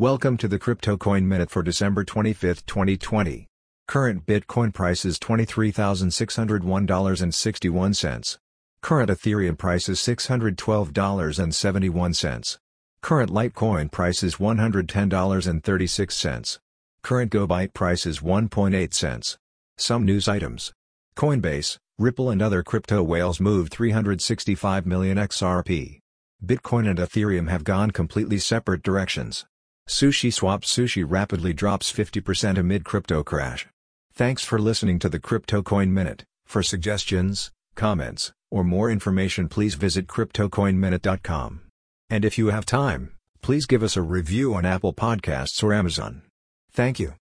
Welcome to the Crypto Coin Minute for December 25, 2020. Current Bitcoin price is $23,601.61. Current Ethereum price is $612.71. Current Litecoin price is $110.36. Current GoByte price is 1.8 cents. Some news items. Coinbase, Ripple and other crypto whales moved 365 million XRP. Bitcoin and Ethereum have gone completely separate directions. SushiSwap Sushi rapidly drops 50% amid crypto crash. Thanks for listening to the Crypto Coin Minute. For suggestions, comments, or more information please visit cryptocoinminute.com. And if you have time, please give us a review on Apple Podcasts or Amazon. Thank you.